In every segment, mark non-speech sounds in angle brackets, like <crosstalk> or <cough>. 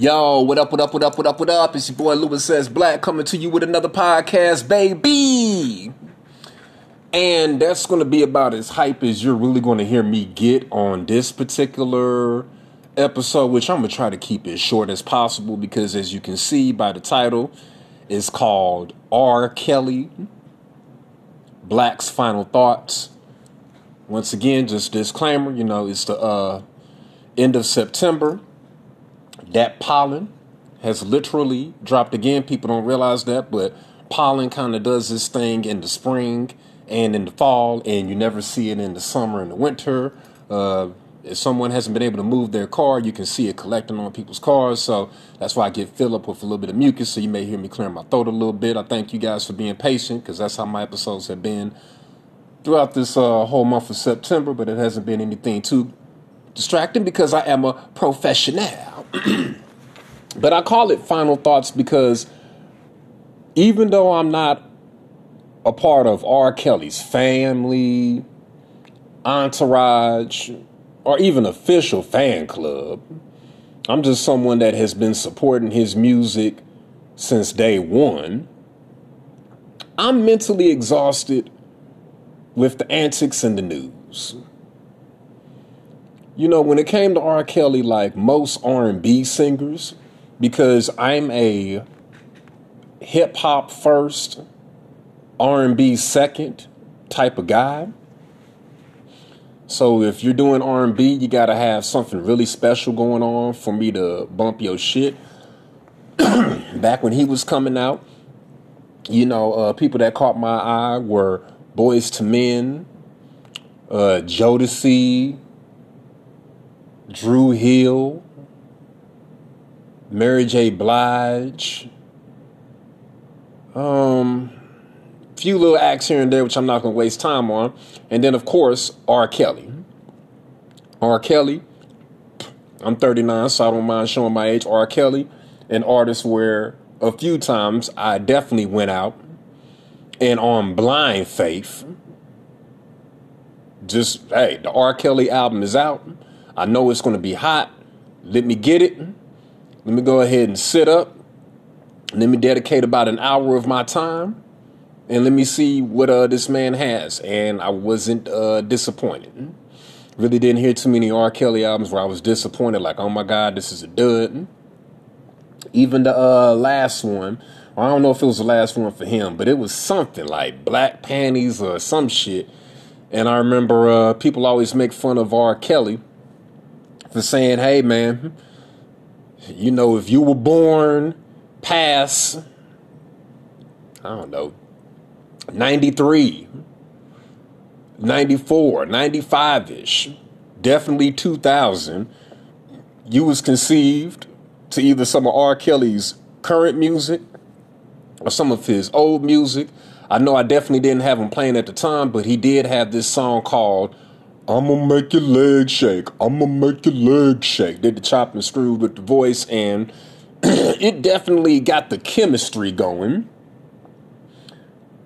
Yo, what up, what up, what up, what up, what up? It's your boy Louis S. Black coming to you with another podcast, baby. And that's going to be about as hype as you're really going to hear me get on this particular episode, which I'm going to try to keep as short as possible because, as you can see by the title, it's called R. Kelly Black's Final Thoughts. Once again, just disclaimer you know, it's the uh, end of September that pollen has literally dropped again. People don't realize that, but pollen kind of does this thing in the spring and in the fall, and you never see it in the summer and the winter. Uh, if someone hasn't been able to move their car, you can see it collecting on people's cars. So that's why I get filled up with a little bit of mucus. So you may hear me clearing my throat a little bit. I thank you guys for being patient because that's how my episodes have been throughout this uh, whole month of September. But it hasn't been anything too distracting because I am a professional. <clears throat> but I call it final thoughts because even though I'm not a part of R. Kelly's family, entourage, or even official fan club, I'm just someone that has been supporting his music since day one. I'm mentally exhausted with the antics in the news you know, when it came to R. Kelly, like most R&B singers, because I'm a hip hop first, R&B second type of guy. So if you're doing R&B, you got to have something really special going on for me to bump your shit. <clears throat> Back when he was coming out, you know, uh, people that caught my eye were Boyz II Men, uh, Jodeci, Dru Hill, Mary J. Blige, um, few little acts here and there, which I'm not going to waste time on, and then of course R. Kelly. R. Kelly, I'm 39, so I don't mind showing my age. R. Kelly, an artist where a few times I definitely went out and on blind faith. Just hey, the R. Kelly album is out. I know it's going to be hot. Let me get it. Let me go ahead and sit up. Let me dedicate about an hour of my time. And let me see what uh, this man has. And I wasn't uh, disappointed. Really didn't hear too many R. Kelly albums where I was disappointed, like, oh my God, this is a dud. Even the uh, last one, I don't know if it was the last one for him, but it was something like Black Panties or some shit. And I remember uh, people always make fun of R. Kelly for saying, hey, man, you know, if you were born past, I don't know, 93, 94, 95 ish, definitely 2000, you was conceived to either some of R. Kelly's current music or some of his old music. I know I definitely didn't have him playing at the time, but he did have this song called I'ma make your legs shake. I'ma make your legs shake. Did the chop and screw with the voice, and <clears throat> it definitely got the chemistry going.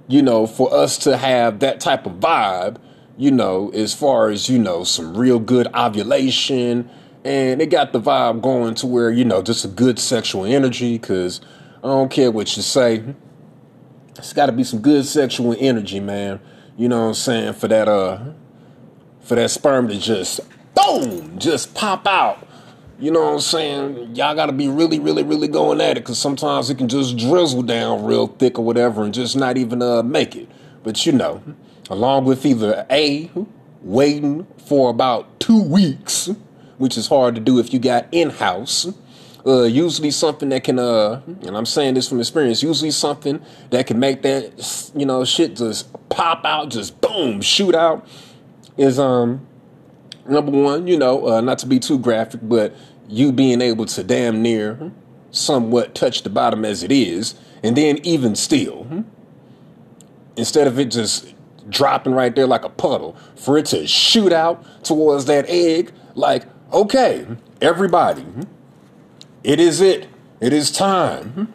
You know, for us to have that type of vibe, you know, as far as, you know, some real good ovulation, and it got the vibe going to where, you know, just a good sexual energy, because I don't care what you say. It's got to be some good sexual energy, man. You know what I'm saying? For that, uh, for that sperm to just boom, just pop out. You know what I'm saying? Y'all got to be really, really, really going at it because sometimes it can just drizzle down real thick or whatever and just not even uh, make it. But you know, along with either A, waiting for about two weeks, which is hard to do if you got in house. Uh, usually something that can, uh, and I'm saying this from experience, usually something that can make that, you know, shit just pop out, just boom, shoot out is um number one, you know, uh, not to be too graphic, but you being able to damn near somewhat touch the bottom as it is, and then even still, instead of it just dropping right there like a puddle, for it to shoot out towards that egg, like, okay, everybody, it is it. It is time.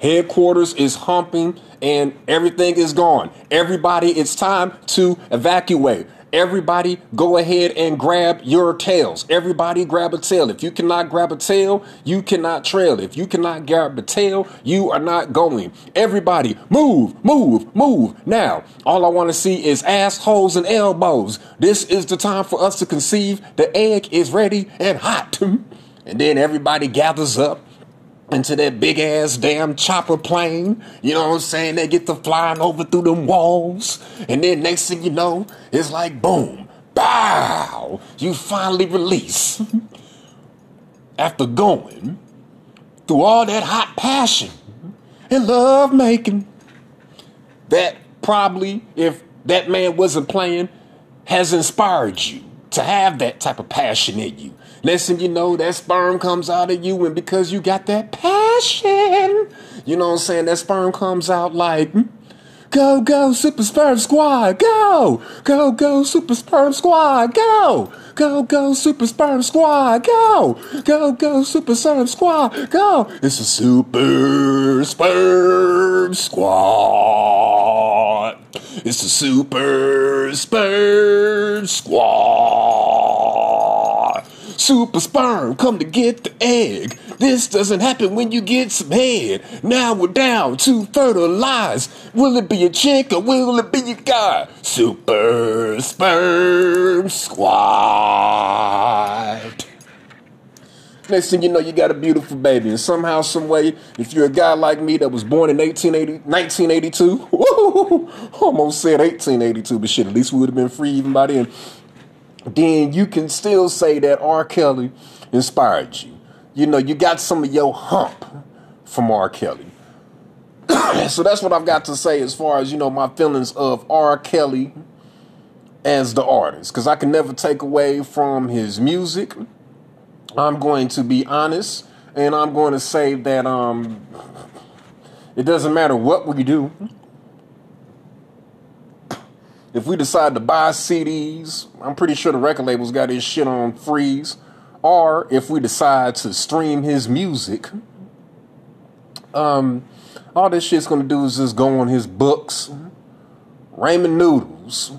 Headquarters is humping and everything is gone. Everybody, it's time to evacuate. Everybody go ahead and grab your tails. Everybody grab a tail. If you cannot grab a tail, you cannot trail. If you cannot grab a tail, you are not going. Everybody move, move, move. Now, all I want to see is assholes and elbows. This is the time for us to conceive. The egg is ready and hot. <laughs> And then everybody gathers up into that big ass damn chopper plane. You know what I'm saying? They get to flying over through them walls. And then next thing you know, it's like boom, bow. You finally release. <laughs> After going through all that hot passion and love making, that probably, if that man wasn't playing, has inspired you to have that type of passion in you. Listen, you know, that sperm comes out of you, and because you got that passion, you know what I'm saying? That sperm comes out like, hmm, go, go, super sperm squad, go, go, go, super sperm squad, go, go, go, super sperm squad, go, go, go, super sperm squad, go. It's a super sperm squad. It's a super sperm squad. Super sperm come to get the egg. This doesn't happen when you get some head. Now we're down to fertilize. Will it be a chick or will it be a guy? Super sperm squad. Next thing you know, you got a beautiful baby. And somehow, some way, if you're a guy like me that was born in 1880, 1982, <laughs> woo, almost said 1882, but shit, at least we would have been free even by then. Then you can still say that R. Kelly inspired you. You know, you got some of your hump from R. Kelly. <coughs> so that's what I've got to say as far as, you know, my feelings of R. Kelly as the artist. Because I can never take away from his music I'm going to be honest and I'm going to say that um, it doesn't matter what we do. If we decide to buy CDs, I'm pretty sure the record labels got his shit on freeze. Or if we decide to stream his music, um, all this shit's gonna do is just go on his books. Ramen noodles.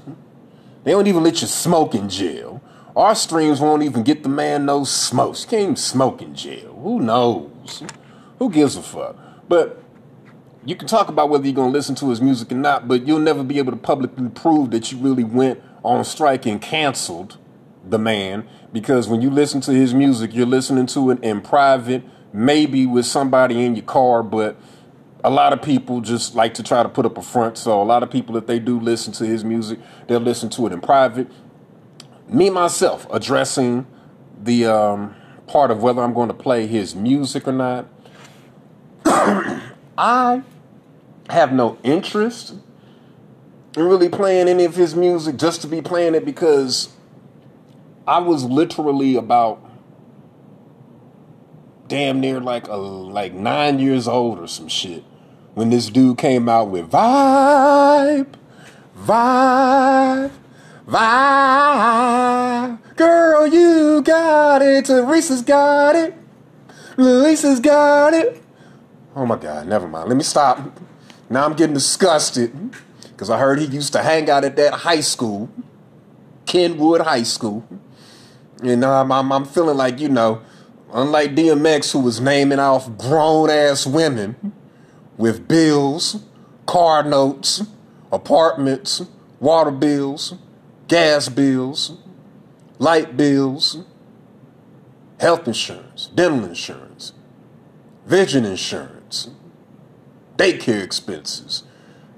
They don't even let you smoke in jail. Our streams won't even get the man no smokes. You can't even smoke in jail. Who knows? Who gives a fuck? But you can talk about whether you're going to listen to his music or not, but you'll never be able to publicly prove that you really went on strike and canceled the man because when you listen to his music, you're listening to it in private, maybe with somebody in your car, but a lot of people just like to try to put up a front. So a lot of people, if they do listen to his music, they'll listen to it in private me myself addressing the um, part of whether I'm going to play his music or not. <coughs> I have no interest in really playing any of his music just to be playing it because I was literally about damn near like a like nine years old or some shit when this dude came out with vibe, vibe, Vibe. Girl, you got it. Teresa's got it. Lisa's got it. Oh my God, never mind. Let me stop. Now I'm getting disgusted because I heard he used to hang out at that high school, Kenwood High School. And uh, I'm, I'm, I'm feeling like, you know, unlike DMX, who was naming off grown ass women with bills, car notes, apartments, water bills, gas bills, light bills, health insurance, dental insurance, vision insurance, daycare expenses.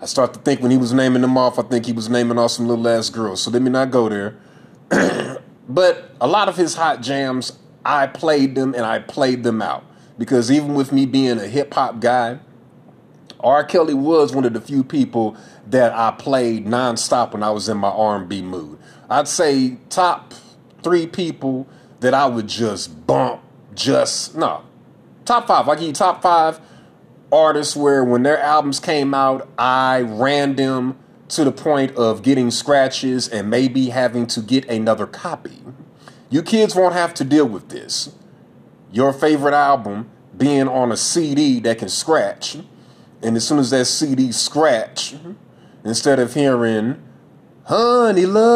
I start to think when he was naming them off, I think he was naming off some little ass girls. So let me not go there. <clears throat> but a lot of his hot jams, I played them and I played them out. Because even with me being a hip hop guy, R. Kelly was one of the few people that I played nonstop when I was in my R&B mood. I'd say top three people that I would just bump. Just no, top five. I give you top five artists where when their albums came out, I ran them to the point of getting scratches and maybe having to get another copy. You kids won't have to deal with this. Your favorite album being on a CD that can scratch and as soon as that CD scratch, mm-hmm. instead of hearing honey love.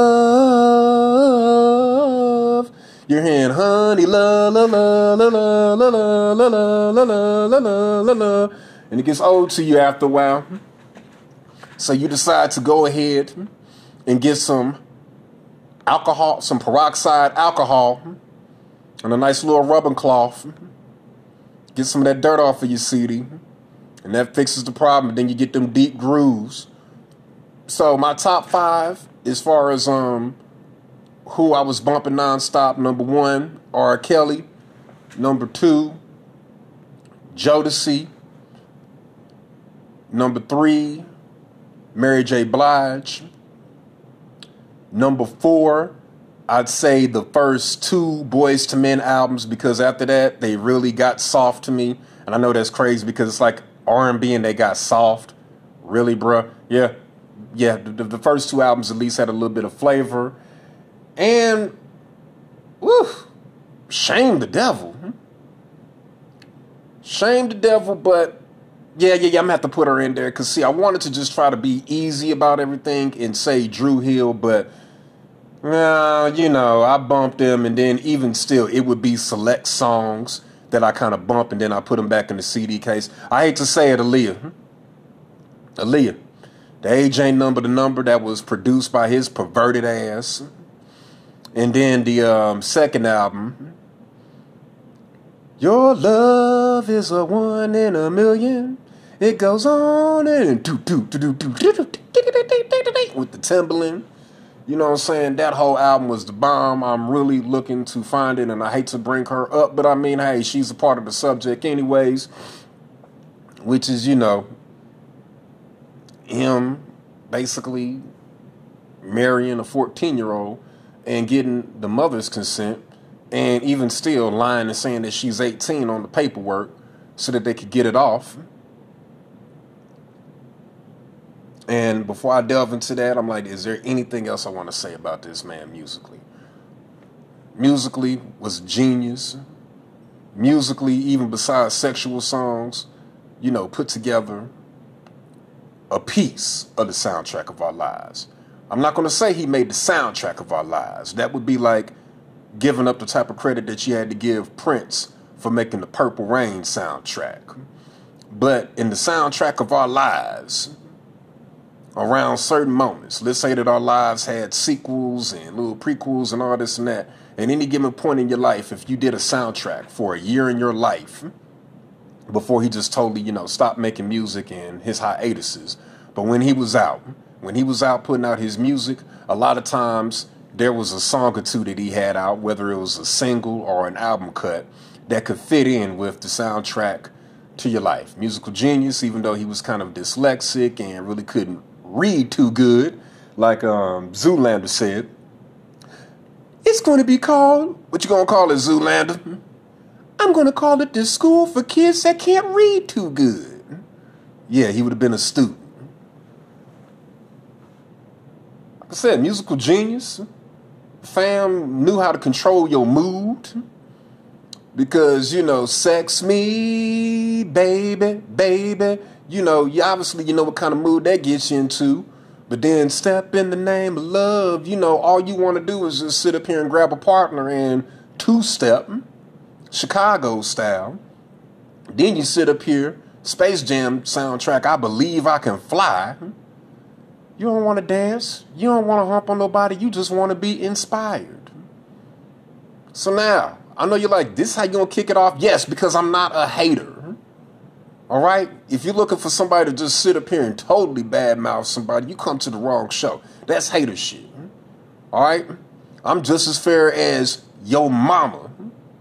You're hearing honey la la la la la la la la la la la la la, and it gets old to you after a while. So you decide to go ahead and get some alcohol, some peroxide alcohol, and a nice little rubbing cloth. Get some of that dirt off of your CD, and that fixes the problem. Then you get them deep grooves. So my top five, as far as um who I was bumping nonstop. Number one, R. Kelly. Number two, Jodeci. Number three, Mary J. Blige. Number four, I'd say the first two Boyz II Men albums because after that they really got soft to me, and I know that's crazy because it's like R and B and they got soft. Really, bruh? Yeah, yeah. The, the, first two albums at least had a little bit of flavor, and woo, shame the devil. Hmm? Shame the devil, but yeah, yeah, yeah. I'm gonna have to put her in there because see, I wanted to just try to be easy about everything and say Dru Hill, but well, you know, I bumped them, and then even still, it would be select songs that I kind of bump, and then I put them back in the CD case. I hate to say it, Aaliyah. Aaliyah. The ain't number the number that was produced by his perverted ass. And then the um, second album, Your Love is a One in a Million. It goes on and with the Timbaland. You know what I'm saying? That whole album was the bomb. I'm really looking to find it, and I hate to bring her up, but I mean, hey, she's a part of the subject, anyways. Which is, you know, him basically marrying a 14 year old and getting the mother's consent, and even still lying and saying that she's 18 on the paperwork so that they could get it off. And before I delve into that, I'm like, is there anything else I want to say about this man musically? Musically was genius. Musically, even besides sexual songs, you know, put together a piece of the soundtrack of our lives. I'm not going to say he made the soundtrack of our lives. That would be like giving up the type of credit that you had to give Prince for making the Purple Rain soundtrack. But in the soundtrack of our lives, around certain moments. Let's say that our lives had sequels and little prequels and all this and that. At any given point in your life, if you did a soundtrack for a year in your life, before he just totally, you know, stopped making music and his hiatuses. But when he was out, when he was out putting out his music, a lot of times there was a song or two that he had out, whether it was a single or an album cut, that could fit in with the soundtrack to your life. Musical genius, even though he was kind of dyslexic and really couldn't read too good, like um, Zoolander said. It's going to be called, what you going to call it, Zoolander? I'm going to call it the school for kids that can't read too good. Yeah, he would have been a student. Like I said, musical genius. Fam knew how to control your mood. Because, you know, sex me, baby, baby you know, you obviously you know what kind of mood that gets you into. But then step in the name of love, you know, all you want to do is just sit up here and grab a partner and two step, Chicago style. Then you sit up here, Space Jam soundtrack, I believe I can fly. You don't want to dance. You don't want to hump on nobody. You just want to be inspired. So now, I know you're like, this how you gonna kick it off? Yes, because I'm not a hater. All right? If you're looking for somebody to just sit up here and totally badmouth somebody, you come to the wrong show. That's hater shit. All right? I'm just as fair as your mama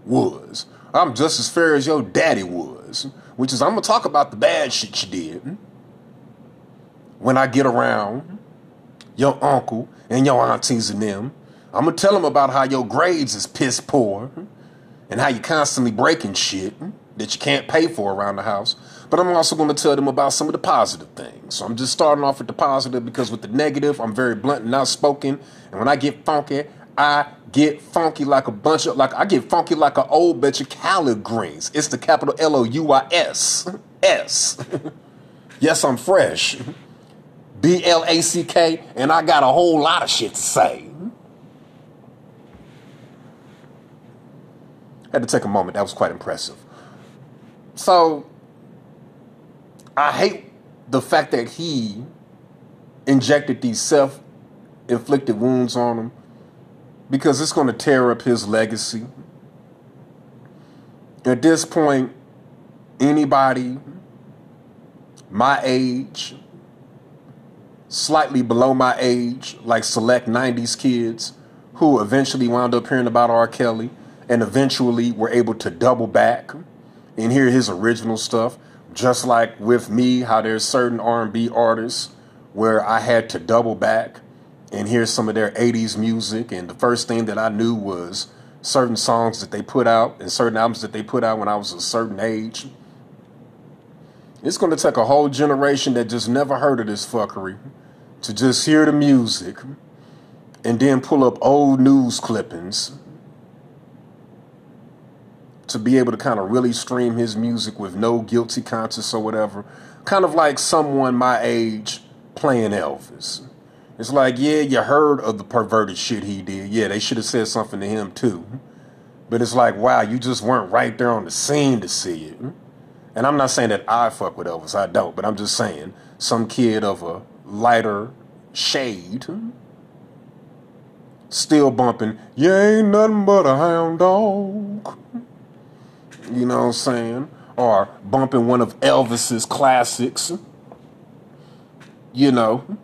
was. I'm just as fair as your daddy was. Which is, I'm going to talk about the bad shit you did when I get around your uncle and your aunties and them. I'm going to tell them about how your grades is piss poor and how you constantly breaking shit that you can't pay for around the house. But I'm also going to tell them about some of the positive things. So I'm just starting off with the positive because with the negative, I'm very blunt and outspoken. And when I get funky, I get funky like a bunch of like I get funky like an old batch of collard greens. It's the capital L O U I S S. <laughs> yes, I'm fresh. B L A C K, and I got a whole lot of shit to say. Had to take a moment. That was quite impressive. So, I hate the fact that he injected these self inflicted wounds on him because it's going to tear up his legacy. At this point, anybody my age, slightly below my age, like select 90s kids who eventually wound up hearing about R. Kelly and eventually were able to double back and hear his original stuff. Just like with me, how there's certain R&B artists where I had to double back and hear some of their 80s music. And the first thing that I knew was certain songs that they put out and certain albums that they put out when I was a certain age. It's going to take a whole generation that just never heard of this fuckery to just hear the music and then pull up old news clippings to be able to kind of really stream his music with no guilty conscience or whatever. Kind of like someone my age playing Elvis. It's like, yeah, you heard of the perverted shit he did. Yeah, they should have said something to him too. But it's like, wow, you just weren't right there on the scene to see it. And I'm not saying that I fuck with Elvis, I don't, but I'm just saying some kid of a lighter shade still bumping, you ain't nothing but a hound dog. You know what I'm saying? Or bumping one of Elvis's classics. You know,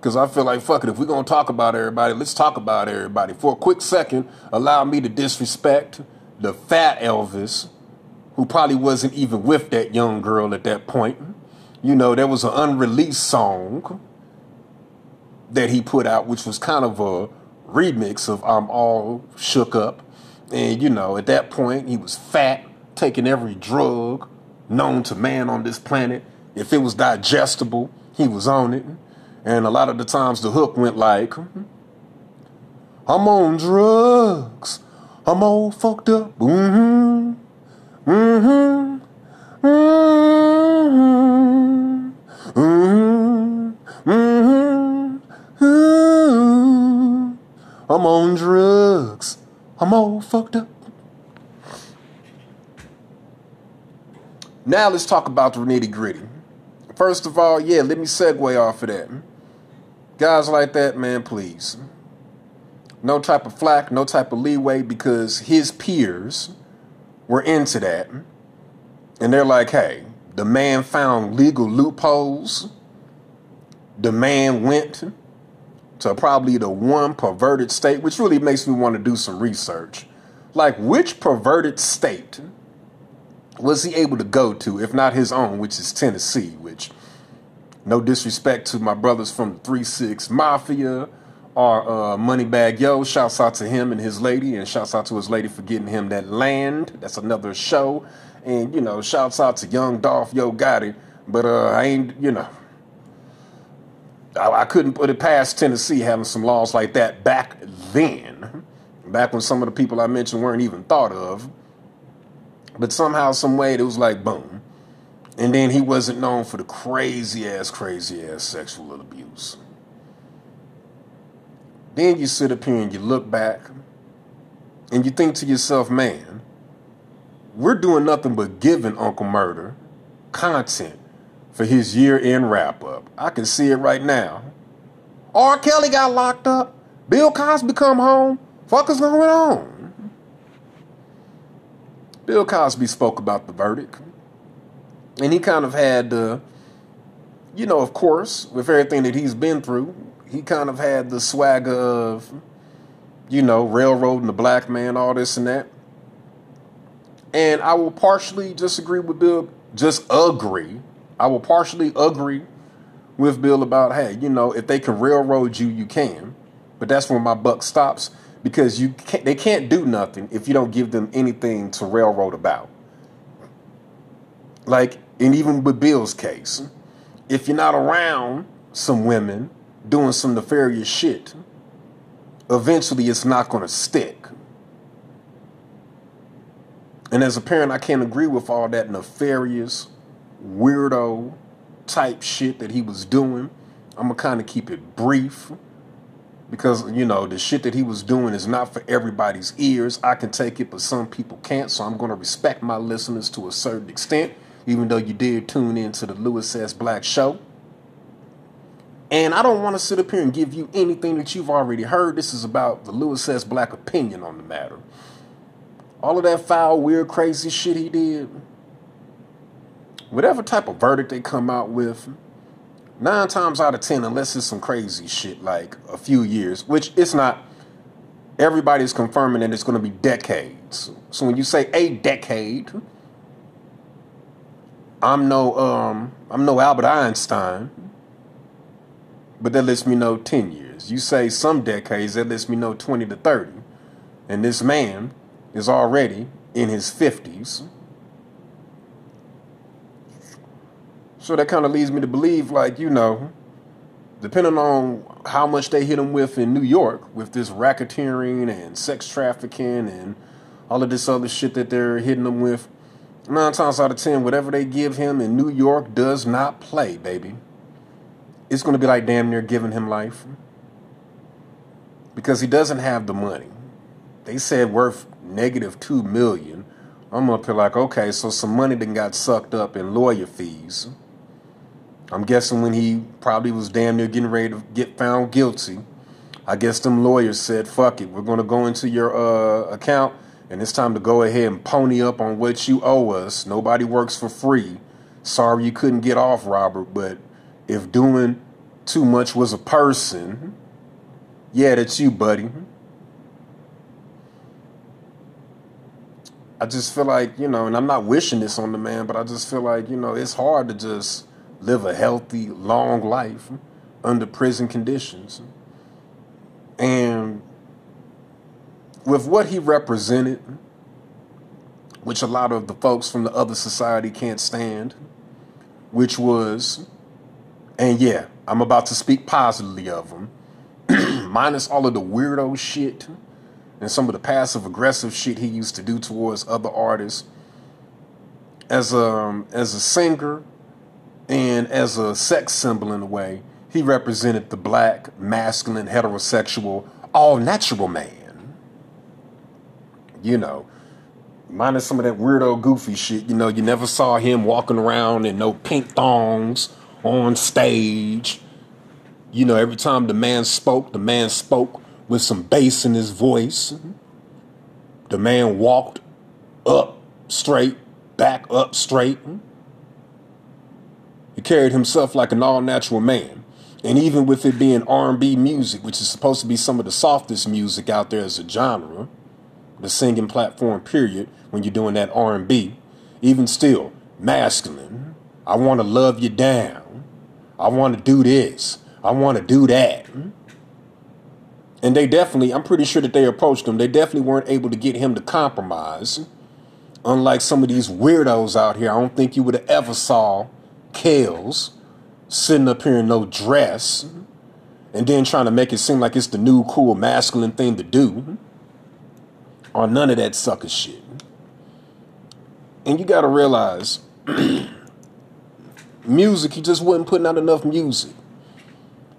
because I feel like, fuck it, if we're going to talk about everybody, let's talk about everybody. For a quick second, allow me to disrespect the fat Elvis, who probably wasn't even with that young girl at that point. You know, there was an unreleased song that he put out, which was kind of a remix of I'm All Shook Up. And, you know, at that point, he was fat, taking every drug known to man on this planet. If it was digestible, he was on it. And a lot of the times the hook went like, I'm on drugs. I'm all fucked up. Mm-hmm. Mm-hmm. Mm-hmm. Mm-hmm. Mm-hmm. I'm on drugs. I'm all fucked up. Now let's talk about the nitty gritty. First of all, yeah, let me segue off of that. Guys like that, man, please. No type of flack, no type of leeway because his peers were into that. And they're like, hey, the man found legal loopholes. The man went to probably the one perverted state, which really makes me want to do some research. Like, which perverted state was he able to go to, if not his own, which is Tennessee, which no disrespect to my brothers from the 3 6 Mafia or uh, Moneybagg Yo. Shouts out to him and his lady, and shouts out to his lady for getting him that land. That's another show. And, you know, shouts out to Young Dolph Yo Gotti. But uh, I ain't, you know, I, I couldn't put it past Tennessee having some laws like that back then. Back when some of the people I mentioned weren't even thought of. But somehow, some way, it was like, boom. And then he wasn't known for the crazy ass, crazy ass sexual abuse. Then you sit up here and you look back and you think to yourself, man, we're doing nothing but giving Uncle Murder content for his year end wrap up. I can see it right now. R. Kelly got locked up. Bill Cosby come home. Fuck is going on? Bill Cosby spoke about the verdict. And he kind of had, uh, you know, of course, with everything that he's been through, he kind of had the swagger of, you know, railroading the black man, all this and that. And I will partially disagree with Bill, just agree. I will partially agree with Bill about, hey, you know, if they can railroad you, you can. But that's where my buck stops because you can't, they can't do nothing if you don't give them anything to railroad about. Like, and even with Bill's case, if you're not around some women doing some nefarious shit, eventually it's not going to stick. And as a parent, I can't agree with all that nefarious, weirdo type shit that he was doing I'm gonna kind of keep it brief because you know the shit that he was doing is not for everybody's ears. I can take it, but some people can't. So I'm gonna respect my listeners to a certain extent, even though you did tune in to the Louis S. Black Show. And I don't want to sit up here and give you anything that you've already heard. This is about the Louis S. Black opinion on the matter. All of that foul, weird, crazy shit he did, whatever type of verdict they come out with, nine times out of ten, unless it's some crazy shit like a few years, which it's not, everybody's confirming that it's going to be decades. So when you say a decade, I'm no um I'm no Albert Einstein, but that lets me know 10 years. You say some decades, that lets me know 20 to 30. And this man is already in his 50s. So that kind of leads me to believe, like, you know, depending on how much they hit him with in New York, with this racketeering and sex trafficking and all of this other shit that they're hitting him with, nine times out of ten, whatever they give him in New York does not play, baby. It's going to be like damn near giving him life because he doesn't have the money. They said worth negative two million. I'm up here like, okay, so some money then got sucked up in lawyer fees. I'm guessing when he probably was damn near getting ready to get found guilty, I guess them lawyers said, fuck it, we're going to go into your uh, account and it's time to go ahead and pony up on what you owe us. Nobody works for free. Sorry you couldn't get off, Robert, but if doing too much was a person, yeah, that's you, buddy. I just feel like, you know, and I'm not wishing this on the man, but I just feel like, you know, it's hard to just live a healthy, long life under prison conditions. And with what he represented, which a lot of the folks from the other society can't stand, which was, and yeah, I'm about to speak positively of him, <clears throat> minus all of the weirdo shit and some of the passive aggressive shit he used to do towards other artists. As a as a singer and as a sex symbol in a way, he represented the black, masculine, heterosexual, all natural man you know, minus some of that weirdo goofy shit. You know, you never saw him walking around in no pink thongs on stage. You know, every time the man spoke, the man spoke with some bass in his voice. The man walked up straight, back up straight. He carried himself like an all-natural man. And even with it being R&B music, which is supposed to be some of the softest music out there as a genre, the singing platform period when you're doing that R&B even still masculine I want to love you down. I want to do this. I want to do that. And they definitely I'm pretty sure that they approached him. They definitely weren't able to get him to compromise. Unlike some of these weirdos out here I don't think you would have ever saw Kells sitting up here in no dress mm-hmm. and then trying to make it seem like it's the new cool masculine thing to do mm-hmm. or none of that sucker shit. And you got to realize, <clears throat> music, he just wasn't putting out enough music.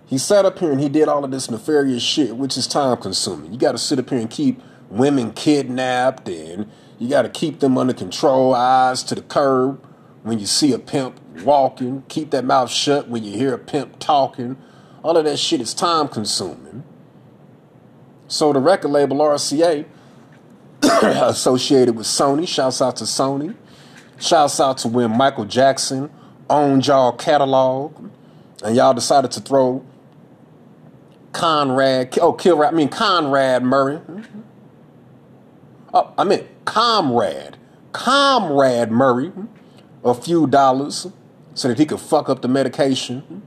He sat up here and he did all of this nefarious shit, which is time consuming. You got to sit up here and keep women kidnapped and you got to keep them under control, eyes to the curb when you see a pimp walking, keep that mouth shut when you hear a pimp talking. All of that shit is time consuming. So the record label RCA <coughs> associated with Sony. Shouts out to Sony. Shouts out to when Michael Jackson owned y'all catalog and y'all decided to throw Conrad, oh, Kilrad, I mean Conrad Murray. Oh, I meant Comrade, Comrade Murray, a few dollars so that he could fuck up the medication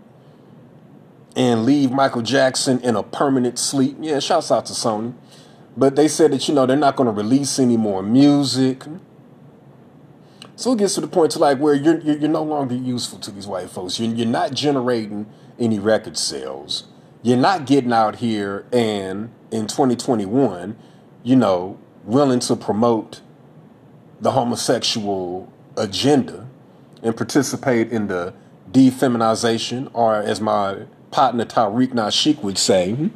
and leave Michael Jackson in a permanent sleep. Yeah, shouts out to Sony. But they said that, you know, they're not going to release any more music. So it gets to the point to like where you're, you're, you're no longer useful to these white folks. You're, you're not generating any record sales. You're not getting out here and in 2021, you know, willing to promote the homosexual agenda and participate in the defeminization, or as my partner Tariq Nasheed would say,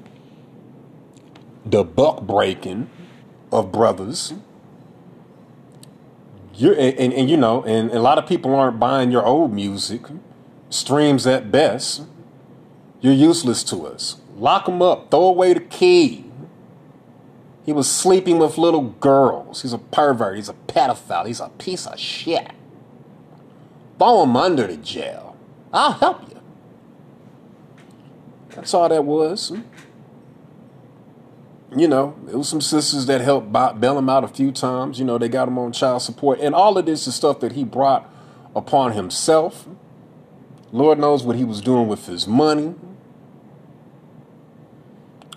the buck breaking of brothers. You're, and, and, and you know, and, and a lot of people aren't buying your old music, streams at best. You're useless to us. Lock him up. Throw away the key. He was sleeping with little girls. He's a pervert. He's a pedophile. He's a piece of shit. Throw him under the jail. I'll help you. That's all that was. You know, it was some sisters that helped bail him out a few times. You know, they got him on child support. And all of this is stuff that he brought upon himself. Lord knows what he was doing with his money.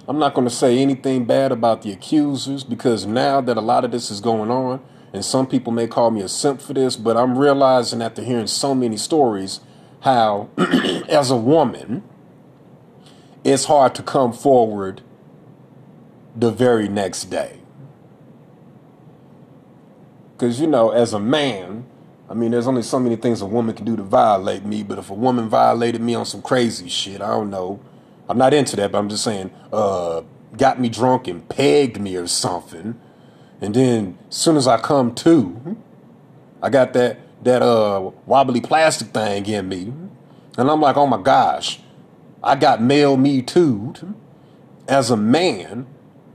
I'm not going to say anything bad about the accusers because now that a lot of this is going on, and some people may call me a simp for this, but I'm realizing after hearing so many stories how, <clears throat> as a woman, it's hard to come forward the very next day. Because, you know, as a man, I mean, there's only so many things a woman can do to violate me, but if a woman violated me on some crazy shit, I don't know I'm not into that, but I'm just saying, uh, got me drunk and pegged me or something. And then as soon as I come to, I got that that uh wobbly plastic thing in me. And I'm like, oh my gosh, I got male me too as a man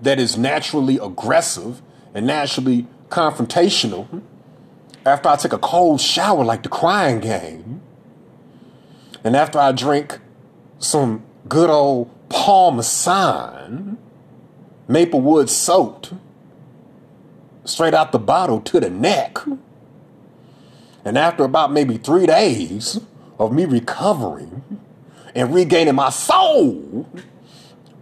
that is naturally aggressive and naturally confrontational after I take a cold shower like the crying game. And after I drink some good old Palm Parmesan, Maplewood soaked, straight out the bottle to the neck. And after about maybe three days of me recovering and regaining my soul,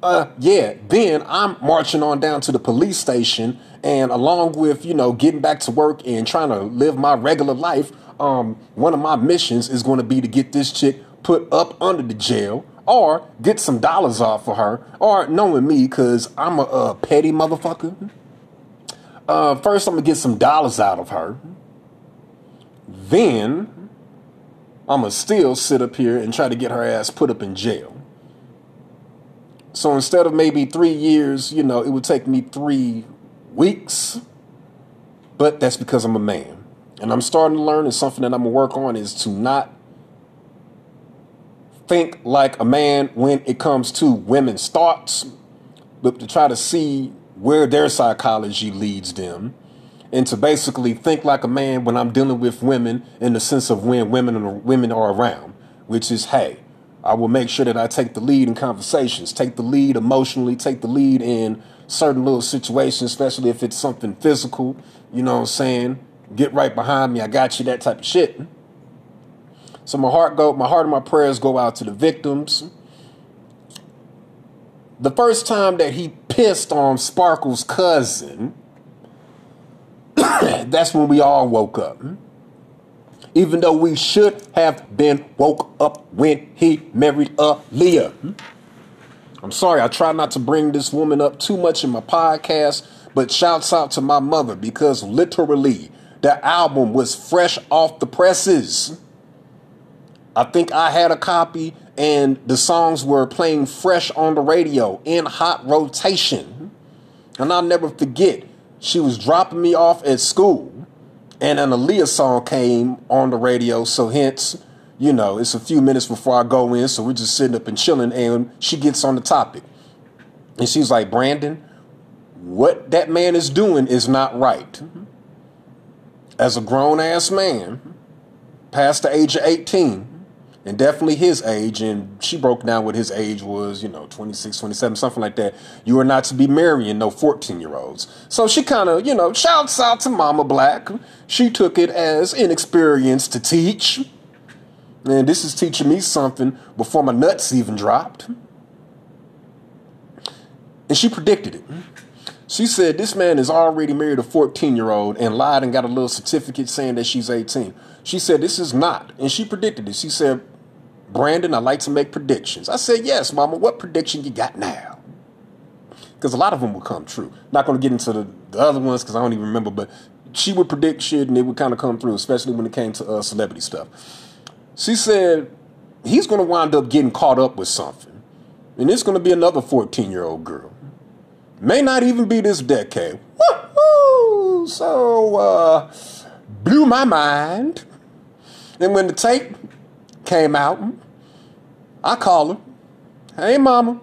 uh, yeah, then I'm marching on down to the police station, and along with you know getting back to work and trying to live my regular life, um, one of my missions is going to be to get this chick put up under the jail or get some dollars off for her, or knowing me, because I'm a, a, petty motherfucker. Uh, first, I'm gonna get some dollars out of her. Then, I'm gonna still sit up here and try to get her ass put up in jail. So instead of maybe three years, you know, it would take me three weeks. But that's because I'm a man. And I'm starting to learn, and something that I'm gonna work on is to not think like a man when it comes to women's thoughts, but to try to see where their psychology leads them, and to basically think like a man when I'm dealing with women in the sense of when women are, women are around, which is, hey, I will make sure that I take the lead in conversations, take the lead emotionally, take the lead in certain little situations, especially if it's something physical, you know what I'm saying? Get right behind me, I got you, that type of shit. So my heart go, my heart and my prayers go out to the victims. The first time that he pissed on Sparkle's cousin, <coughs> that's when we all woke up. Even though we should have been woke up when he married Aaliyah. I'm sorry, I try not to bring this woman up too much in my podcast, but shouts out to my mother because literally the album was fresh off the presses. I think I had a copy and the songs were playing fresh on the radio in hot rotation. And I'll never forget, she was dropping me off at school and an Aaliyah song came on the radio. So hence, you know, it's a few minutes before I go in. So we're just sitting up and chilling and she gets on the topic. And she's like, Brandon, what that man is doing is not right. As a grown ass man, past the age of 18, and definitely his age and she broke down what his age was you know 26 27 something like that. You are not to be marrying no 14 year olds so she kind of you know shouts out to mama black. She took it as inexperience to teach. And this is teaching me something before my nuts even dropped. And she predicted it. She said this man is already married a 14 year old and lied and got a little certificate saying that she's 18 she said this is not and she predicted it. She said Brandon, I like to make predictions. I said, Yes, Mama, what prediction you got now? Because a lot of them will come true. Not going to get into the, the other ones because I don't even remember, but she would predict shit and it would kind of come through, especially when it came to uh, celebrity stuff. She said, He's going to wind up getting caught up with something. And it's going to be another 14 year old girl. May not even be this decade. Woo-hoo! So, uh, blew my mind. And when the tape came out, I called her. Hey, mama.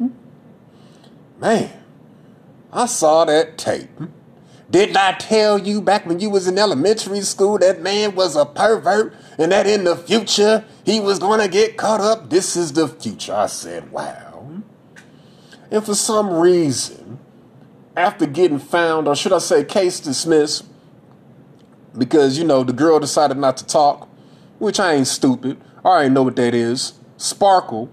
Man, I saw that tape. Didn't I tell you back when you was in elementary school that man was a pervert and that in the future he was going to get caught up? This is the future. I said, wow. And for some reason, after getting found, or should I say case dismissed, because, you know, the girl decided not to talk, which I ain't stupid. I already know what that is. Sparkle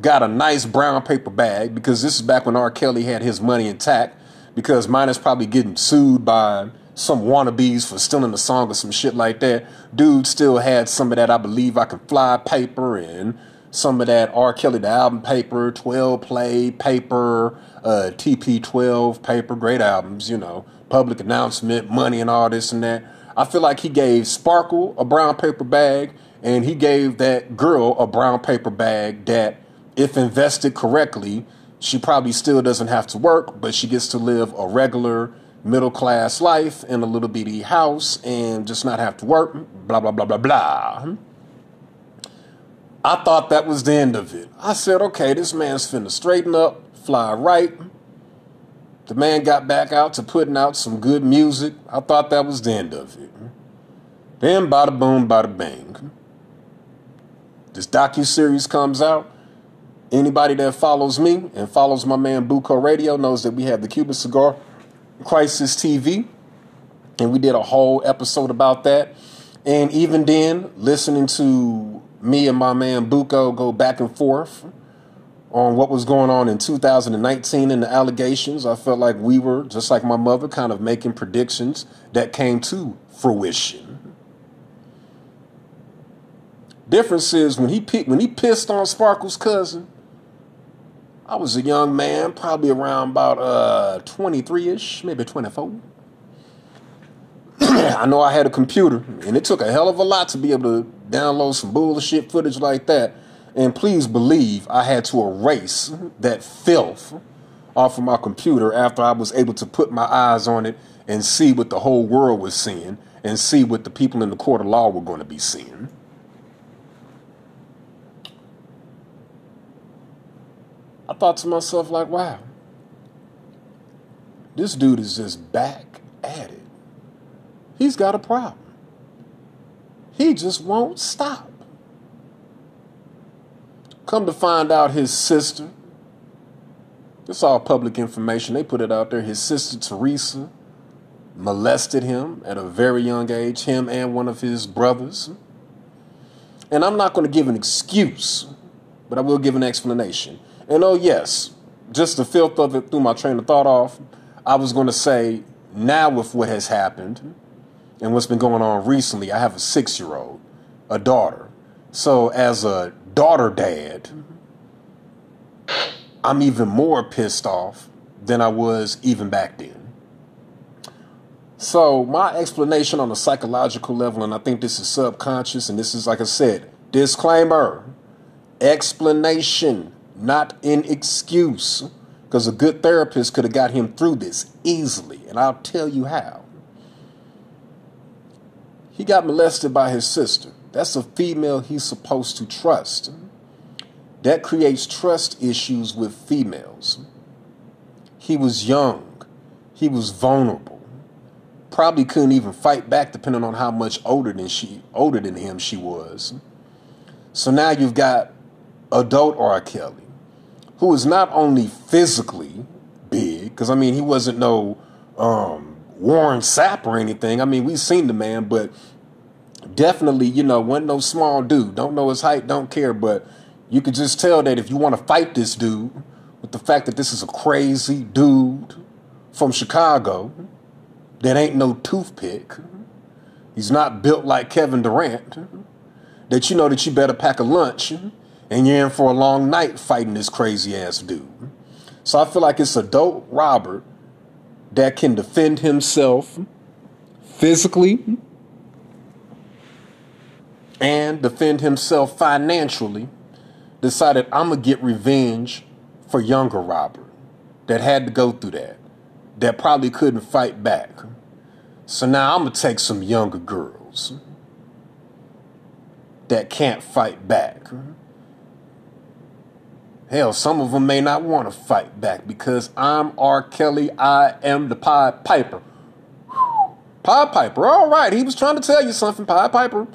got a nice brown paper bag because this is back when R. Kelly had his money intact because mine is probably getting sued by some wannabes for stealing a song or some shit like that. Dude still had some of that I Believe I Can Fly paper and some of that R. Kelly the album paper, 12 play paper, uh, TP12 paper, great albums, you know, public announcement, money and all this and that. I feel like he gave Sparkle a brown paper bag and he gave that girl a brown paper bag that, if invested correctly, she probably still doesn't have to work, but she gets to live a regular middle class life in a little bitty house and just not have to work, blah, blah, blah, blah, blah. I thought that was the end of it. I said, okay, this man's finna straighten up, fly right. The man got back out to putting out some good music. I thought that was the end of it. Then, bada boom, bada bang. This docu series comes out. Anybody that follows me and follows my man Buco Radio knows that we have the Cuban Cigar Crisis TV, and we did a whole episode about that. And even then, listening to me and my man Buco go back and forth on what was going on in 2019 and the allegations, I felt like we were, just like my mother, kind of making predictions that came to fruition. Difference is when he when he pissed on Sparkle's cousin, I was a young man, probably around about uh, 23 ish, maybe 24. <clears throat> I know I had a computer, and it took a hell of a lot to be able to download some bullshit footage like that. And please believe I had to erase that filth off of my computer after I was able to put my eyes on it and see what the whole world was seeing and see what the people in the court of law were going to be seeing. I thought to myself, like, wow, this dude is just back at it. He's got a problem. He just won't stop. Come to find out, his sister, it's all public information, they put it out there. His sister, Teresa, molested him at a very young age, him and one of his brothers. And I'm not going to give an excuse, but I will give an explanation. And oh, yes, just the filth of it threw my train of thought off. I was going to say, now with what has happened and what's been going on recently, I have a six year old, a daughter. So, as a daughter dad, I'm even more pissed off than I was even back then. So, my explanation on a psychological level, and I think this is subconscious, and this is, like I said, disclaimer, explanation not an excuse. Because a good therapist could have got him through this easily, and I'll tell you how. He got molested by his sister. That's a female he's supposed to trust. That creates trust issues with females. He was young, he was vulnerable. Probably couldn't even fight back depending on how much older than she older than him she was. So now you've got adult R. Kelly who is not only physically big, because I mean, he wasn't no um, Warren Sapp or anything. I mean, we've seen the man, but definitely, you know, wasn't no small dude. Don't know his height, don't care, but you could just tell that if you want to fight this dude, with the fact that this is a crazy dude from Chicago that ain't no toothpick, he's not built like Kevin Durant, that you know that you better pack a lunch and you're in for a long night fighting this crazy ass dude. So I feel like it's a dope Robert that can defend himself physically and defend himself financially. Decided I'm gonna get revenge for younger Robert that had to go through that, that probably couldn't fight back. So now I'm going to take some younger girls that can't fight back. Hell, some of them may not want to fight back because I'm R. Kelly. I am the Pied Piper. Pied Piper, all right. He was trying to tell you something, Pied Piper.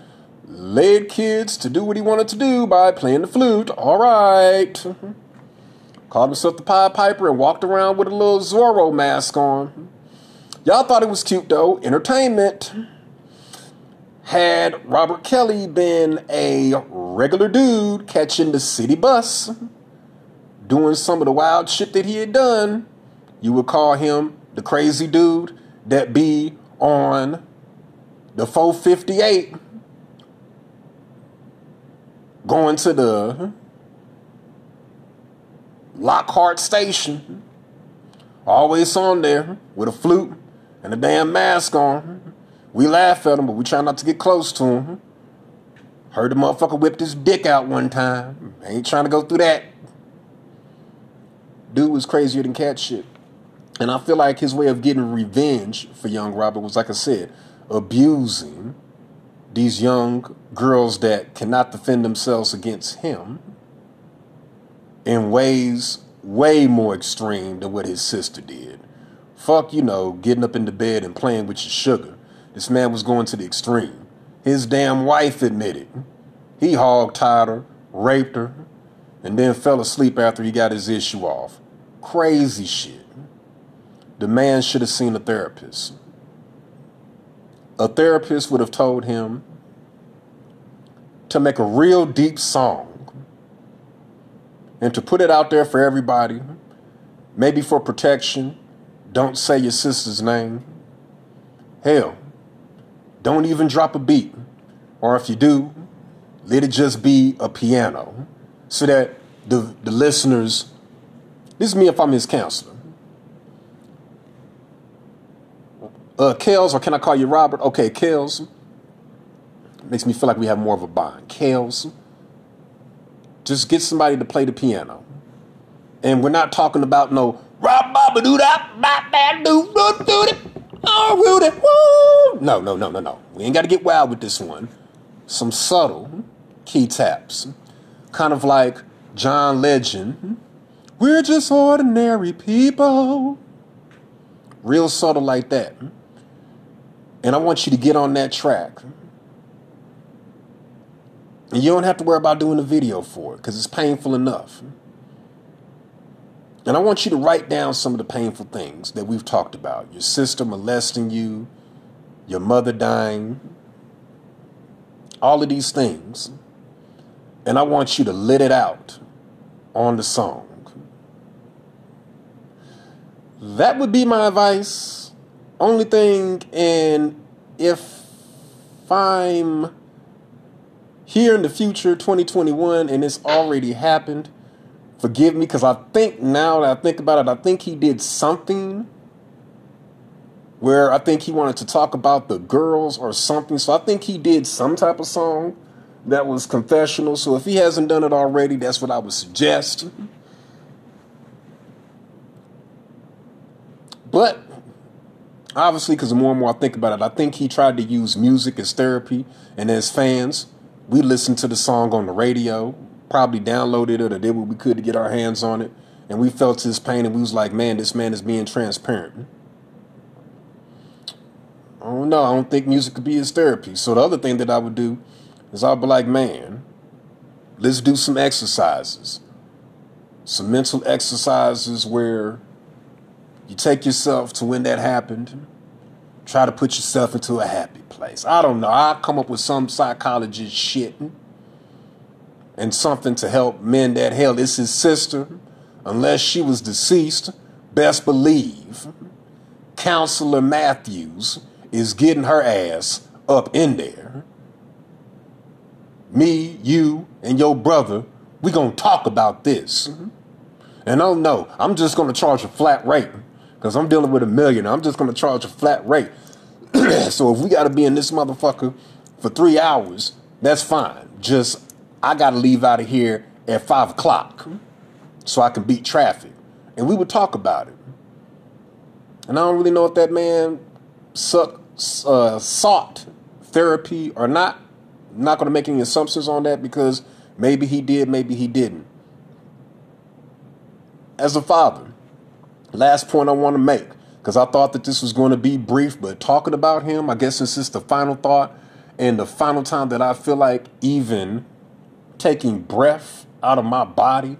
Led kids to do what he wanted to do by playing the flute. All right. Mm-hmm. Called himself the Pied Piper and walked around with a little Zorro mask on. Y'all thought it was cute though. Entertainment. Had Robert Kelly been a regular dude catching the city bus, doing some of the wild shit that he had done, you would call him the crazy dude that be on the 458 going to the Lockhart station, always on there with a flute and a damn mask on. We laugh at him, but we try not to get close to him. Heard the motherfucker whipped his dick out one time. Ain't trying to go through that. Dude was crazier than cat shit. And I feel like his way of getting revenge for young Robert was, like I said, abusing these young girls that cannot defend themselves against him in ways way more extreme than what his sister did. Fuck, you know, getting up in the bed and playing with your sugar. This man was going to the extreme. His damn wife admitted. He hog tied her, raped her, and then fell asleep after he got his issue off. Crazy shit. The man should have seen a therapist. A therapist would have told him to make a real deep song and to put it out there for everybody, maybe for protection. Don't say your sister's name. Hell, don't even drop a beat. Or if you do, let it just be a piano so that the, the listeners, this is me if I'm his counselor. Uh, Kells, or can I call you Robert? Okay, Kells. Makes me feel like we have more of a bond. Kells just get somebody to play the piano. And we're not talking about no rob baba doo da bop doo doo Oh, it? Woo! No, no, no, no, no. We ain't got to get wild with this one. Some subtle key taps, kind of like John Legend. We're just ordinary people. Real subtle like that. And I want you to get on that track. And you don't have to worry about doing a video for it because it's painful enough. And I want you to write down some of the painful things that we've talked about your sister molesting you, your mother dying, all of these things. And I want you to let it out on the song. That would be my advice. Only thing, and if I'm here in the future, 2021, and it's already happened. Forgive me because I think now that I think about it, I think he did something where I think he wanted to talk about the girls or something. So I think he did some type of song that was confessional. So if he hasn't done it already, that's what I would suggest. But obviously, because the more and more I think about it, I think he tried to use music as therapy and as fans we listened to the song on the radio, probably downloaded it or did what we could to get our hands on it, and we felt his pain and we was like, man, this man is being transparent. I don't know. I don't think music could be his therapy. So the other thing that I would do is I'd be like, man, let's do some exercises. Some mental exercises where you take yourself to when that happened, try to put yourself into a happy place. I don't know. I'll come up with some psychologist shit and something to help mend that hell. It's his sister. Unless she was deceased, best believe Counselor Matthews is getting her ass up in there. Me, you, and your brother, we gonna talk about this. And oh no, I'm just gonna charge a flat rate because I'm dealing with a million. I'm just gonna charge a flat rate. <clears throat> so if we got to be in this motherfucker for three hours, that's fine. Just I got to leave out of here at five o'clock. so I can beat traffic. And we would talk about it. And I don't really know if that man suck, uh, sought therapy or not. I'm not going to make any assumptions on that because maybe he did, maybe he didn't. As a father, last point I want to make because I thought that this was going to be brief, but talking about him, I guess this is the final thought and the final time that I feel like even taking breath out of my body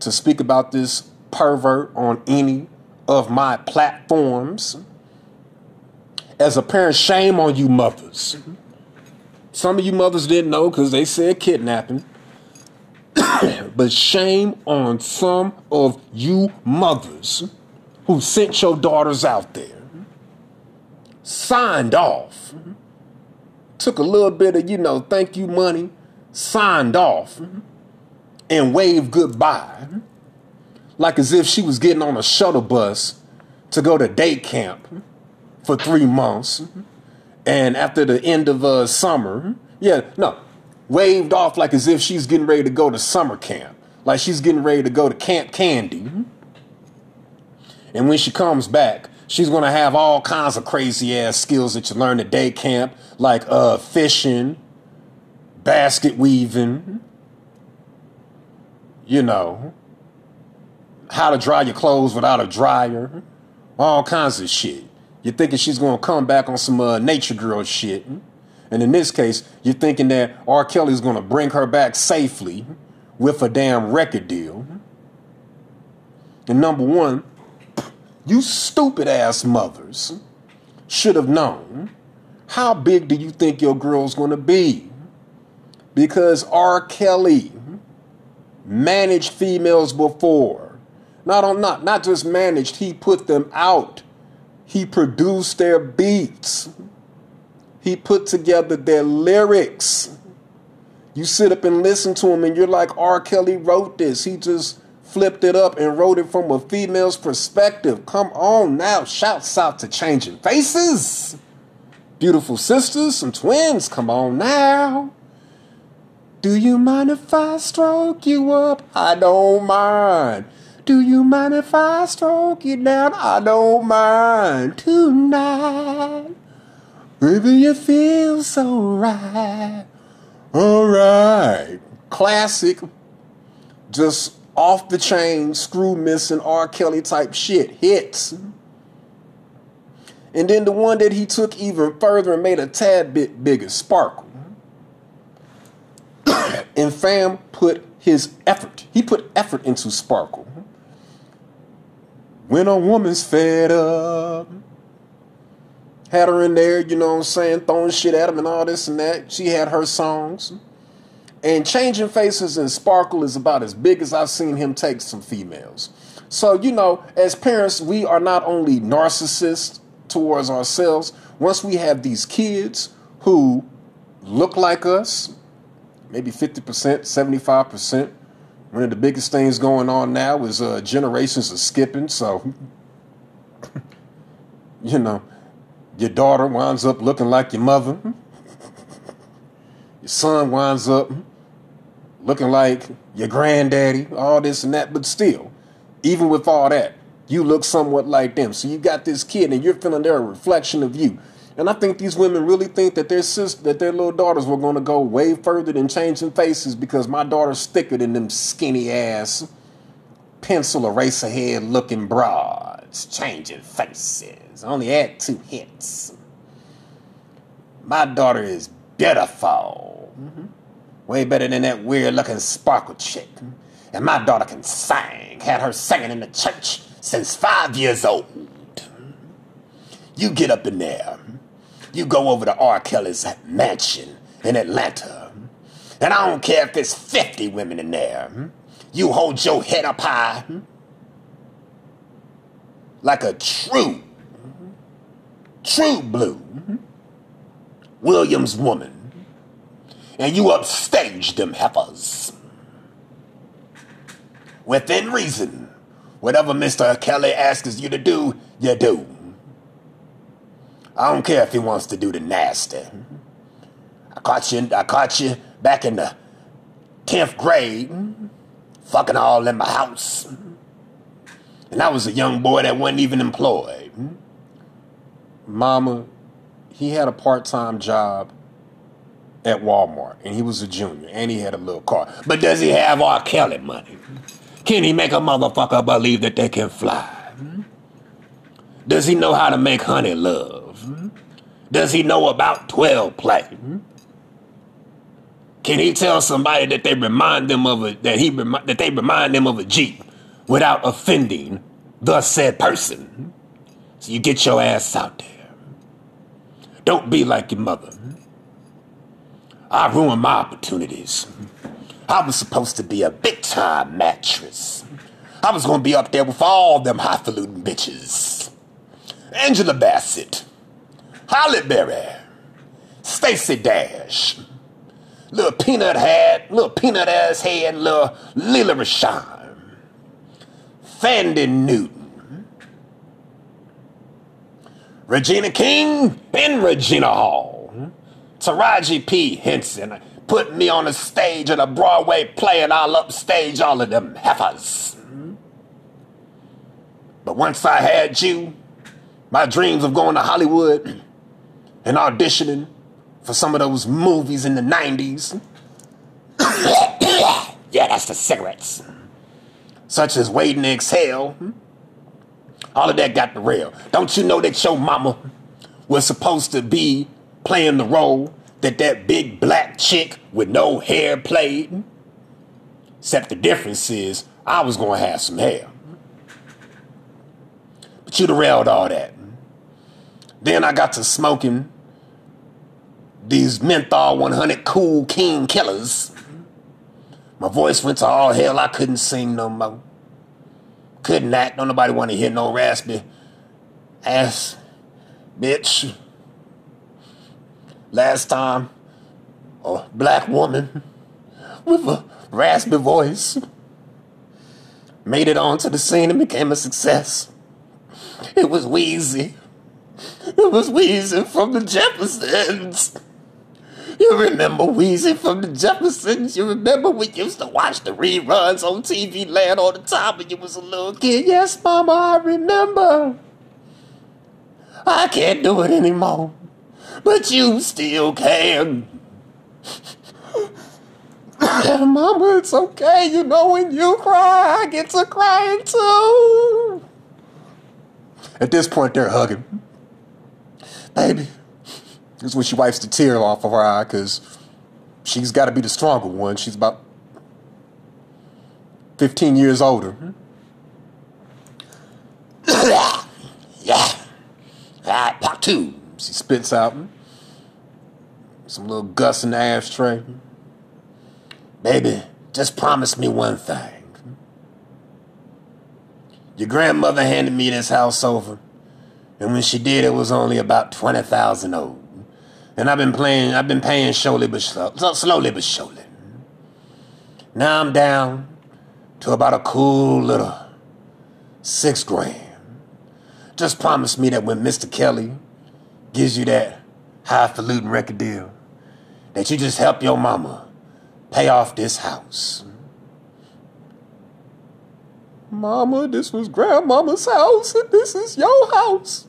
to speak about this pervert on any of my platforms. As a parent, shame on you mothers. Mm-hmm. Some of you mothers didn't know because they said kidnapping. <coughs> but shame on some of you mothers who sent your daughters out there, signed off, took a little bit of, you know, thank you money, signed off, and waved goodbye, like as if she was getting on a shuttle bus to go to day camp for three months. And after the end of uh, summer, yeah, no, waved off like as if she's getting ready to go to summer camp, like she's getting ready to go to Camp Candy. And when she comes back, she's going to have all kinds of crazy ass skills that you learn at day camp, like uh, fishing, basket weaving, you know, how to dry your clothes without a dryer, all kinds of shit. You're thinking she's going to come back on some uh, nature girl shit. And in this case, you're thinking that R. Kelly's going to bring her back safely with a damn record deal. And number one, you stupid ass mothers should have known how big do you think your girl's going to be? Because R. Kelly managed females before. Not on not not just managed, he put them out. He produced their beats. He put together their lyrics. You sit up and listen to him and you're like R. Kelly wrote this. He just flipped it up and wrote it from a female's perspective. Come on now. Shouts out to Changing Faces. Beautiful sisters, some twins. Come on now. Do you mind if I stroke you up? I don't mind. Do you mind if I stroke you down? I don't mind tonight. Baby, you feel so right. Alright. Classic. Just off the chain, screw missing R. Kelly type shit. Hits. And then the one that he took even further and made a tad bit bigger, Sparkle. <coughs> and fam put his effort. He put effort into Sparkle. When a woman's fed up, had her in there, you know what I'm saying, throwing shit at him and all this and that. She had her songs. And Changing Faces and Sparkle is about as big as I've seen him take some females. So, you know, as parents, we are not only narcissists towards ourselves, once we have these kids who look like us, maybe 50%, 75%, one of the biggest things going on now is uh, generations are skipping. So, <laughs> you know, your daughter winds up looking like your mother. Your son winds up looking like your granddaddy, all this and that. But still, even with all that, you look somewhat like them. So you got this kid and you're feeling they're a reflection of you. And I think these women really think that their sister, that their little daughters were going to go way further than changing faces because my daughter's thicker than them skinny ass pencil eraser head looking broads changing faces. Only had two hits. My daughter is beautiful. Mm-hmm. Way better than that weird looking sparkle chick. And my daughter can sing. Had her singing in the church since five years old. You get up in there. You go over to R. Kelly's mansion in Atlanta. And I don't care if there's 50 women in there. You hold your head up high like a true, true blue Williams woman. And you upstage them heifers. Within reason. Whatever Mr. Kelly asks you to do, you do. I don't care if he wants to do the nasty. I caught you. I caught you back in the tenth grade, fucking all in my house. And I was a young boy that wasn't even employed. Hmm? Mama, he had a part time job at Walmart and he was a junior and he had a little car. But does he have R. Kelly money? Can he make a motherfucker believe that they can fly? Hmm? Does he know how to make honey love? Hmm? Does he know about 12 play? Can he tell somebody that they remind them of a that he that they remind them of a Jeep without offending the said person? So you get your ass out there. Don't be like your mother. I ruined my opportunities. I was supposed to be a big time mattress. I was gonna be up there with all them highfalutin bitches. Angela Bassett, Halle Berry, Stacey Dash, little peanut hat, little peanut ass head, little Lela Rochon, Thandie Newton, Regina King, and Regina Hall, Taraji P. Henson put me on a stage at a Broadway play and I'll upstage all of them heifers. But once I had you, my dreams of going to Hollywood <clears throat> and auditioning for some of those movies in the 90s. <coughs> yeah, that's the cigarettes. Such as Waiting to Exhale. All of that got the rail. Don't you know that your mama was supposed to be playing the role that that big black chick with no hair played? Except the difference is I was going to have some hair. But you derailed all that. Then I got to smoking these menthol 100 cool king killers. My voice went to all hell. I couldn't sing no more. Couldn't act. Don't nobody want to hear no raspy ass bitch. Last time, a black woman with a raspy voice made it onto the scene and became a success. It was Weezy. It was Weezy from the Jeffersons. You remember Weezy from the Jeffersons? You remember we used to watch the reruns on TV Land all the time when you was a little kid? Yes, Mama, I remember. I can't do it anymore. But you still can. Mama, it's okay. You know when you cry, I get to crying too. At this point, they're hugging. Baby. This is when she wipes the tear off of her eye because she's got to be the stronger one. She's about 15 years older. yeah. All right, part two. She spits out some little Gus in the ashtray. Baby, just promise me one thing. Your grandmother handed me this house over, and when she did, it was only about twenty thousand old. And I've been playing, I've been paying slowly but slow, slowly but surely. Now I'm down to about a cool little six grand. Just promise me that when Mr. Kelly gives you that highfalutin record deal, that you just help your mama pay off this house. Mama, this was grandmama's house, and this is your house.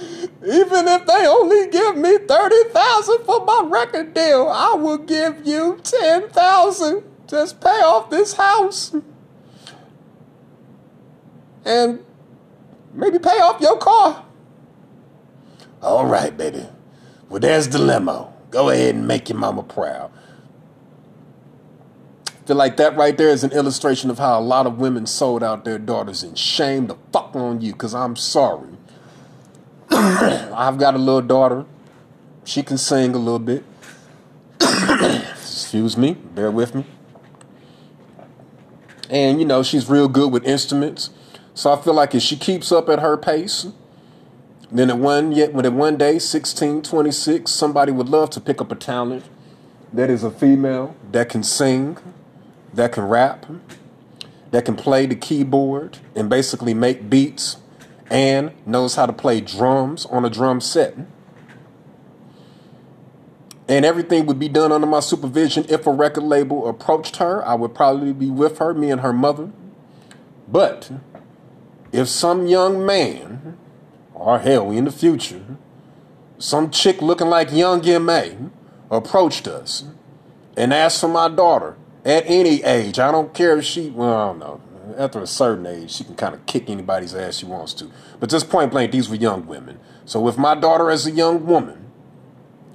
Even if they only give me 30,000 for my record deal, I will give you 10,000. Just pay off this house. And maybe pay off your car. All right, baby. Well, there's the limo. Go ahead and make your mama proud. I feel like that right there is an illustration of how a lot of women sold out their daughters and shame the fuck on you, because I'm sorry. <coughs> I've got a little daughter. She can sing a little bit. <coughs> Excuse me, bear with me. And you know, she's real good with instruments. So I feel like if she keeps up at her pace, then at one yet when at one day, 16, 26, somebody would love to pick up a talent that is a female that can sing, that can rap, that can play the keyboard and basically make beats and knows how to play drums on a drum set. and everything would be done under my supervision. If a record label approached her, I would probably be with her, me and her mother. But if some young man, or hell, in the future, some chick looking like young M.A. approached us and asked for my daughter at any age, I don't care if she, well, I don't know. After a certain age, she can kind of kick anybody's ass she wants to. But just point blank, these were young women. So if my daughter as a young woman,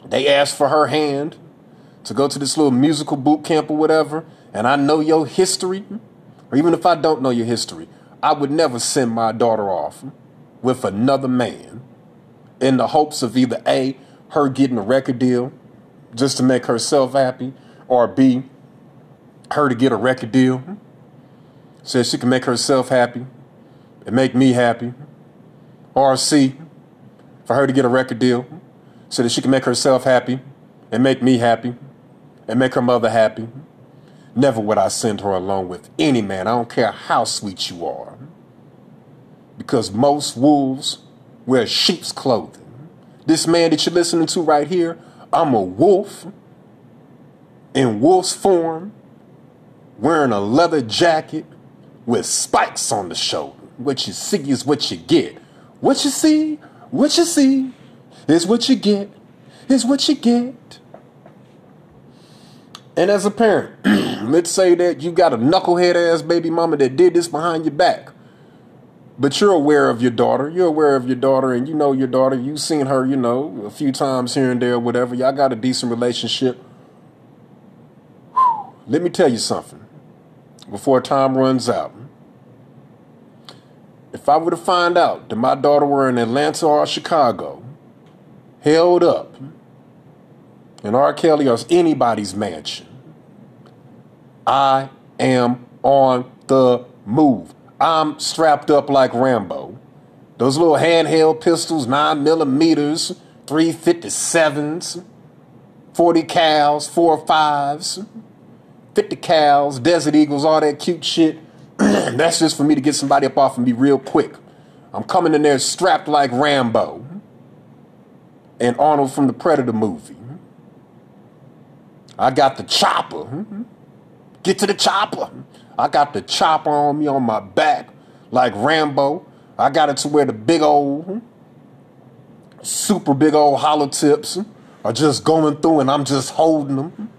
they asked for her hand to go to this little musical boot camp or whatever, and I know your history, or even if I don't know your history, I would never send my daughter off with another man in the hopes of either A, her getting a record deal just to make herself happy, or B, her to get a record deal so she can make herself happy and make me happy, or C, for her to get a record deal so that she can make herself happy and make me happy and make her mother happy. Never would I send her along with any man. I don't care how sweet you are. Because most wolves wear sheep's clothing. This man that you're listening to right here, I'm a wolf in wolf's form, wearing a leather jacket with spikes on the shoulder. What you see is what you get. What you see, what you see is what you get, is what you get. And as a parent, <clears throat> let's say that you got a knucklehead ass baby mama that did this behind your back. But you're aware of your daughter. You're aware of your daughter, and you know your daughter. You've seen her, you know, a few times here and there, whatever. Y'all got a decent relationship. Let me tell you something before time runs out. If I were to find out that my daughter were in Atlanta or Chicago, held up in R. Kelly or anybody's mansion, I am on the move. I'm strapped up like Rambo. Those little handheld pistols, 9 millimeters, 357s, 40 cals, 4 5s, 50 cows, Desert Eagles, all that cute shit. <clears throat> That's just for me to get somebody up off of me real quick. I'm coming in there strapped like Rambo and Arnold from the Predator movie. I got the chopper. Get to the chopper. I got the chopper on me on my back like Rambo. I got it to where the big old, super big old hollow tips are just going through and I'm just holding them.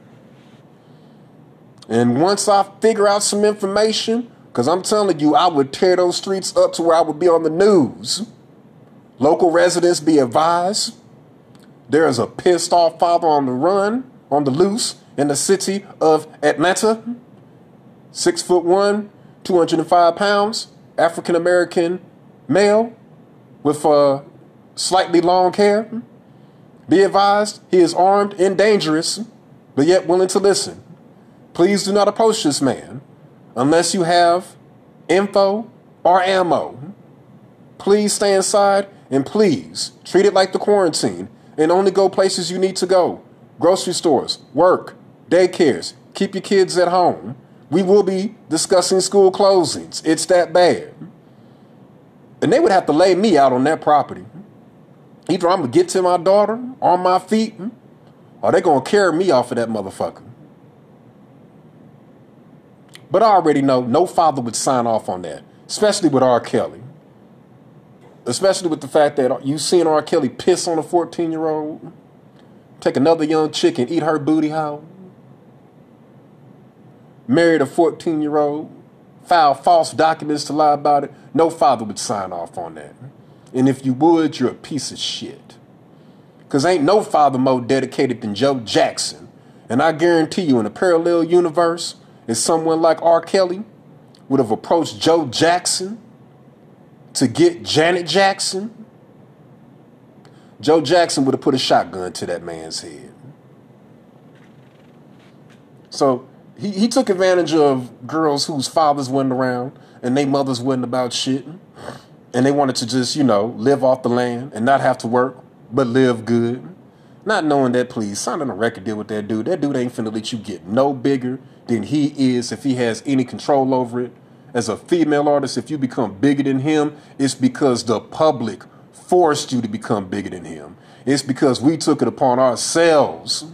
And once I figure out some information, because I'm telling you, I would tear those streets up to where I would be on the news. Local residents be advised there is a pissed off father on the run, on the loose, in the city of Atlanta. Six foot one, 205 pounds, African American male with uh, slightly long hair. Be advised, he is armed and dangerous, but yet willing to listen. Please do not approach this man unless you have info or ammo. Please stay inside and please treat it like the quarantine and only go places you need to go grocery stores, work, daycares. Keep your kids at home. We will be discussing school closings. It's that bad. And they would have to lay me out on that property. Either I'm going to get to my daughter on my feet, or they're going to carry me off of that motherfucker. But I already know no father would sign off on that, especially with R. Kelly especially with the fact that you seen R. Kelly piss on a 14 year old, take another young chick and eat her booty hole, married a 14 year old, file false documents to lie about it. No father would sign off on that. And if you would, you're a piece of shit. Because ain't no father more dedicated than Joe Jackson. And I guarantee you, in a parallel universe, if someone like R. Kelly would have approached Joe Jackson to get Janet Jackson, Joe Jackson would have put a shotgun to that man's head. So he, he took advantage of girls whose fathers wasn't around and their mothers wasn't about shit. And they wanted to just, you know, live off the land and not have to work, but live good. Not knowing that, please, signing a record deal with that dude. That dude ain't finna let you get no bigger than he is if he has any control over it as a female artist, if you become bigger than him, it's because the public forced you to become bigger than him. It's because we took it upon ourselves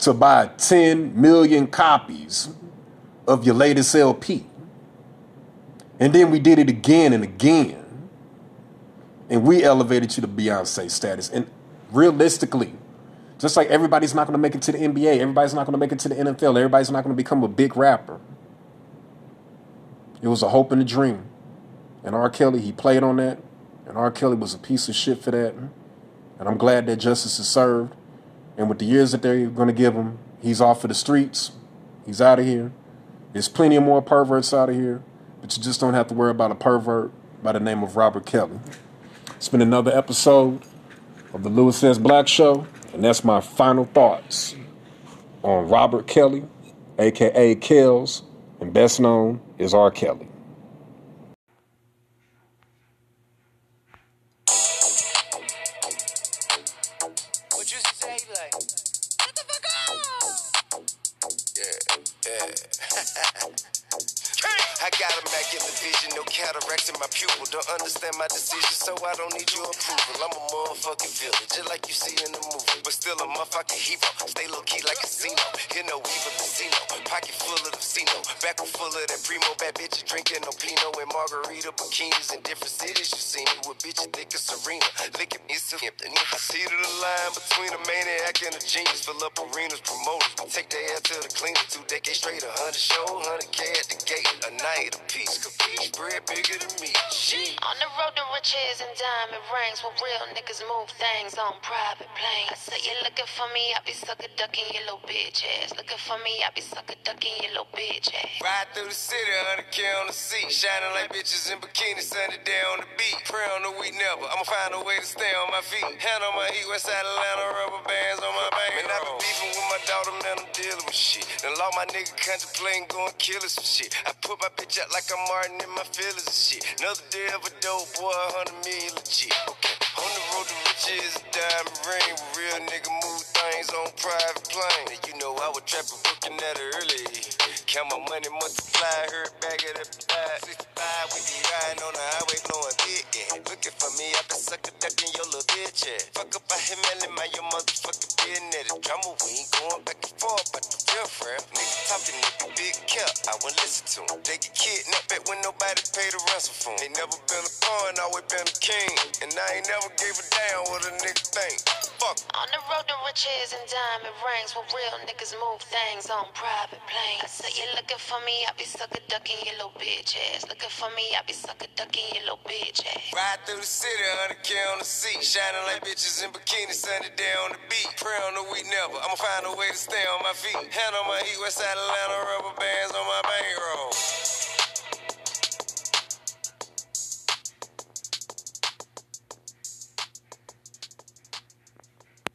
to buy 10 million copies of your latest LP. And then we did it again and again. And we elevated you to Beyonce status. And realistically, just like everybody's not going to make it to the NBA, everybody's not going to make it to the NFL, everybody's not going to become a big rapper. It was a hope and a dream. And R. Kelly, he played on that. And R. Kelly was a piece of shit for that. And I'm glad that justice is served. And with the years that they're going to give him, he's off of the streets. He's out of here. There's plenty of more perverts out of here. But you just don't have to worry about a pervert by the name of Robert Kelly. It's been another episode of the Louis S. Black Show. And that's my final thoughts on Robert Kelly, aka Kells, and best known is R. Kelly. cataracts <laughs> in the vision. No cataracting. my pupil. Don't understand my decision, so I don't need your approval. I'm a motherfucking villain, just like you see in the movie. But still a motherfucking hero. Stay low key like a casino. Hear no evil casino. Pocket full of casino. Back full of that primo. Bad bitches drinking no pino and margarita bikinis in different cities. You see me with bitches thick as Serena. Licking me so. I see the line between a maniac and a genius. Fill up arenas, promoters. Take their ass to the cleaners. Two decades straight, a hundred show, hundred K at the gate. A night, a piece, capiche, bread bigger than me. She. On the road to riches and diamond rings, with real niggas move things on private planes. I said you looking for me, I be sucker ducking your little bitch ass. Looking for me, I be sucker ducking your little bitch ass. Ride through the city, 100K on the seat, shining like bitches in bikinis, sunny day on the beat. Pray on the week never, I'ma find a way to stay on my feet. Hand on my heat, west Atlanta, rubber bands on my back. Man, I been beefing with my daughter, man, I'm dealing with shit. Then lost my nigga contemplating going kill us some shit. I put my bitch out like I'm Martin in my feelings and shit. Another day of a dope boy, 100 million legit. Okay. On the road riches, a diamond ring. Real nigga move things on private plane. You know I was trapping, working at early. Count my money, multiply, heard back at the back. 65, we be riding on the highway, blowing big. Yeah. Looking for me, I been sucker ducking your little bitch. Yeah. Fuck up, I hit Melly, my your motherfucking business. Drama, we ain't going back and forth, but the real friend. Nigga talking, nigga big cap, I wouldn't listen to him. They get kidnapped back when nobody paid the ransom for him. Ain't never been a pawn, always been a king. And I ain't never gave a damn what a nigga think. Fuck. On the road to riches and diamond rings, where real niggas move things on private planes. I you looking for me, I be sucker ducking your little bitch ass. Looking for me, I be sucker ducking your little bitch ass. Ride through the city, 100K on the seat, shining like bitches in bikinis, sunny day on the beat. Pray on the week never, I'ma find a way to stay on my feet. Hand on my heat, west Atlanta, rubber bands on my bankroll.